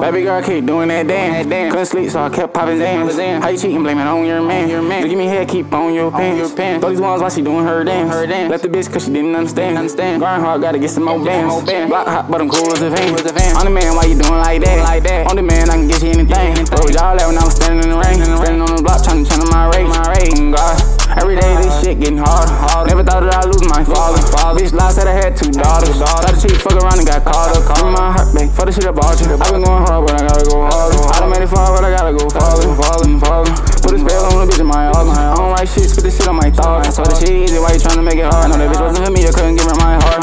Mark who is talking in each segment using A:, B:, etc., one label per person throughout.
A: Baby girl keep doing that dance, couldn't sleep so I kept popping dance. How you cheating, blame it on your man, your man. Give me head, keep on your pants, your pants. Throw these ones while she doing her dance, her dance. Left the bitch cause she didn't understand, understand. Grind hard, gotta get some more bands, Block hot, but I'm cool as a fan. On the man, why you doing like that, like that? On the man, I can get you anything. Where y'all shit getting harder. harder. Never thought that I'd lose my father. father. Bitch lied, said I had two daughters. Thought the cheat, fuck around and got caught up. Call my heart back for the shit I bought you. i been going hard, but I gotta go harder. I done made it far, but I gotta go farther, farther, farther. Put a spell on the bitch in my heart. I don't like shit, spit the shit on my thoughts. So the shit easy, why you tryna make it hard? I know that bitch wasn't for me, I couldn't give her my heart.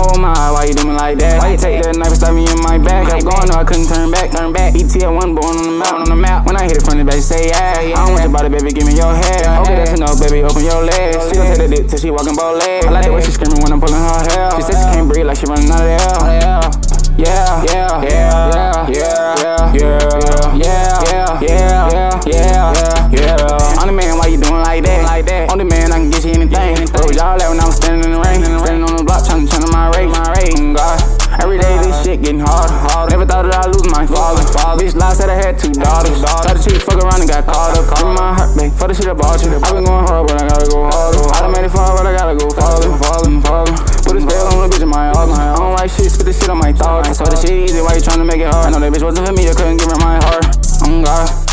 A: Oh my, why you doing like that? Why you take that knife and stab me in my back? I kept going, no, I couldn't turn back, turn back. ETL one born on the map, on the map. When I hit it from the say yeah. I don't want your body, baby, give me your head. Okay, that's enough, baby, open your legs. She gon' take the dick till she walking both legs. I like the way she screaming when I'm pulling her hair. She said she can't breathe like she running out of air. Oh, All these lies that I had two daughters. Started cheating, fuck around and got caught up. Call my heart, babe. Fuck the shit up, all you. i been going hard, but I gotta go harder. I fall, but I gotta go farther. Falling, falling. Put this bail on the bitch in my arms. I don't like shit, spit this shit on my thoughts. I saw the shit easy, why you tryna make it hard? I know that bitch wasn't for me, I couldn't give her my heart. I'm God.